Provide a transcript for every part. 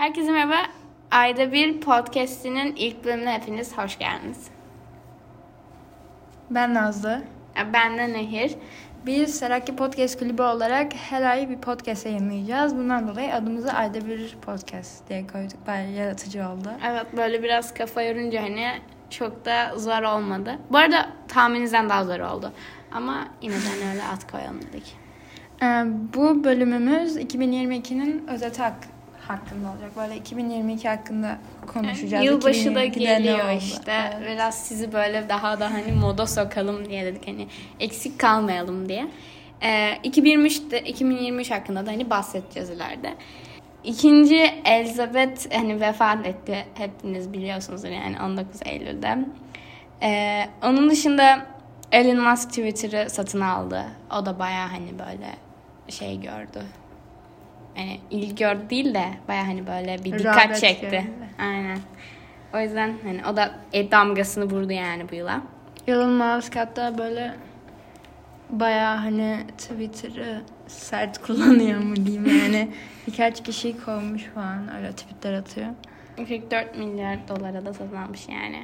Herkese merhaba. Ayda bir podcast'inin ilk bölümüne hepiniz hoş geldiniz. Ben Nazlı. Ben de Nehir. Biz Seraki Podcast Kulübü olarak her ay bir podcast yayınlayacağız. Bundan dolayı adımızı ayda bir podcast diye koyduk. Bayağı yaratıcı oldu. Evet böyle biraz kafa yorunca hani çok da zor olmadı. Bu arada tahmininizden daha zor oldu. Ama yine de öyle at koyalım dedik. Ee, bu bölümümüz 2022'nin özeti hak hakkında olacak. Böyle 2022 hakkında konuşacağız. Yılbaşı da 2022'de ne geliyor işte. Evet. Biraz sizi böyle daha da hani moda sokalım diye dedik. Hani eksik kalmayalım diye. Ee, 2023'te 2023 hakkında da hani bahsedeceğiz ileride. İkinci Elizabeth hani vefat etti. Hepiniz biliyorsunuzdur yani 19 Eylül'de. Ee, onun dışında Elon Musk Twitter'ı satın aldı. O da baya hani böyle şey gördü. Yani ilgi gördü değil de baya hani böyle bir dikkat Rağbet çekti. gördü. Aynen. O yüzden hani o da e, damgasını vurdu yani bu yıla. Elon Musk hatta böyle bayağı hani Twitter'ı sert kullanıyor mu diyeyim yani. Birkaç kişi kovmuş falan öyle tweetler atıyor. 44 milyar dolara da satın almış yani.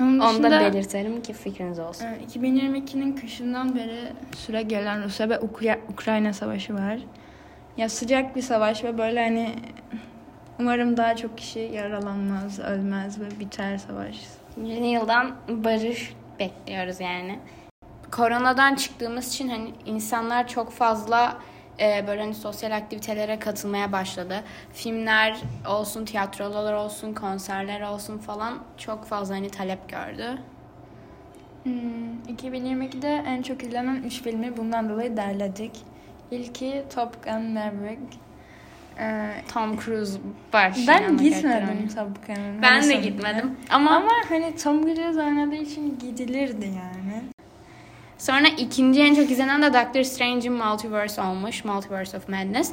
Onun Onu da belirtelim ki fikriniz olsun. Ee, 2022'nin kışından beri süre gelen Rusya ve Ukra- Ukrayna savaşı var. Ya sıcak bir savaş ve böyle hani umarım daha çok kişi yaralanmaz, ölmez ve biter savaş. Yeni yıldan barış bekliyoruz yani. Koronadan çıktığımız için hani insanlar çok fazla e, böyle hani sosyal aktivitelere katılmaya başladı. Filmler olsun, tiyatrolar olsun, konserler olsun falan çok fazla hani talep gördü. Hmm, 2022'de en çok izlenen 3 filmi bundan dolayı derledik. İlki Top Gun Maverick. Ee, Tom Cruise var. ben gitmedim. Top Gun'ın. Ben hani de gitmedim. Ama, Ama hani Tom Cruise oynadığı için gidilirdi yani. sonra ikinci en çok izlenen de Doctor Strange'in Multiverse olmuş. Multiverse of Madness.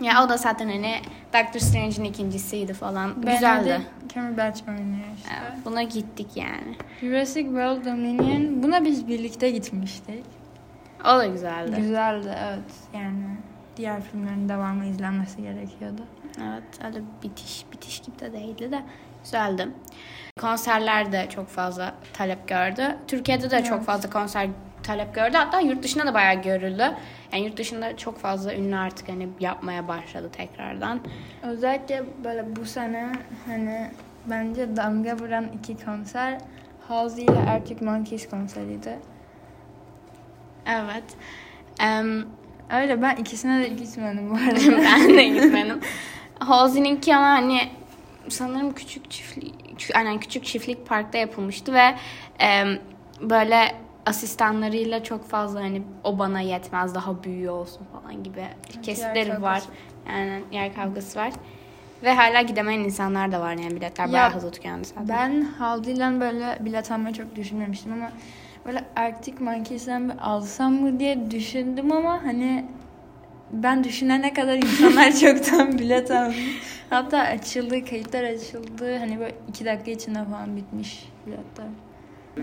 Ya o da zaten hani Doctor Strange'in ikincisiydi falan. Güzeldi. Benedict Cumberbatch oynuyor işte. Evet, buna gittik yani. Jurassic World Dominion. Buna biz birlikte gitmiştik. O da güzeldi. Güzeldi evet. Yani diğer filmlerin devamı izlenmesi gerekiyordu. Evet öyle bitiş bitiş gibi de değildi de güzeldi. Konserler de çok fazla talep gördü. Türkiye'de de çok Evet. fazla konser talep gördü. Hatta yurt dışında da bayağı görüldü. Yani yurt dışında çok fazla ünlü artık hani yapmaya başladı tekrardan. Özellikle böyle bu sene hani bence damga vuran iki konser Halsey ile Arctic Monkeys konseriydi. Evet. Em, Öyle ben ikisine de gitmedim bu arada. ben de gitmedim. Halsey'ninki ama hani sanırım küçük çiftlik, aynen küçük çiftlik parkta yapılmıştı ve em, böyle asistanlarıyla çok fazla hani o bana yetmez daha büyüğü olsun falan gibi kesitleri var. Yani yer kavgası var. Ve hala gidemeyen insanlar da var yani biletler Ya, bayağı hızlı tükendi zaten. Ben Halsey'den böyle bilet almayı çok düşünmemiştim ama böyle Arctic Monkeys'den bir alsam mı diye düşündüm ama hani ben düşünene kadar insanlar çoktan bilet almış. Hatta açıldı, kayıtlar açıldı. Hani böyle iki dakika içinde falan bitmiş biletler.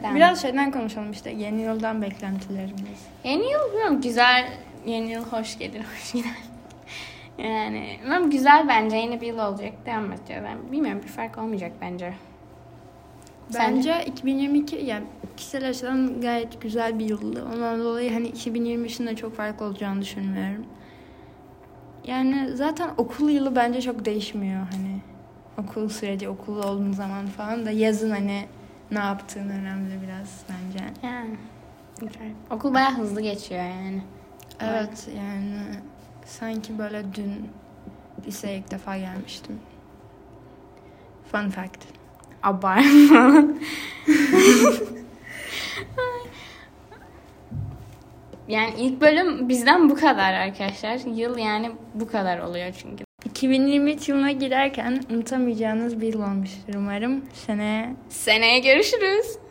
Ben- Biraz şeyden konuşalım işte yeni yıldan beklentilerimiz. Yeni yıl bilmiyorum güzel yeni yıl hoş gelir hoş gider. Yani bilmiyorum, güzel bence yeni bir yıl olacak devam edeceğiz. Yani bilmiyorum bir fark olmayacak bence. Sence? Bence 2022 yani kişisel açıdan gayet güzel bir yıldı. Ondan dolayı hani 2023'ün de çok farklı olacağını düşünmüyorum. Yani zaten okul yılı bence çok değişmiyor hani. Okul süreci, okul olduğun zaman falan da yazın hani ne yaptığın önemli biraz bence. Yani. güzel. Okul bayağı hızlı geçiyor yani. Evet yani sanki böyle dün liseye ilk defa gelmiştim. Fun fact. Abartma. yani ilk bölüm bizden bu kadar arkadaşlar. Yıl yani bu kadar oluyor çünkü. 2023 yılına girerken unutamayacağınız bir yıl olmuştur umarım. Seneye Seneye görüşürüz.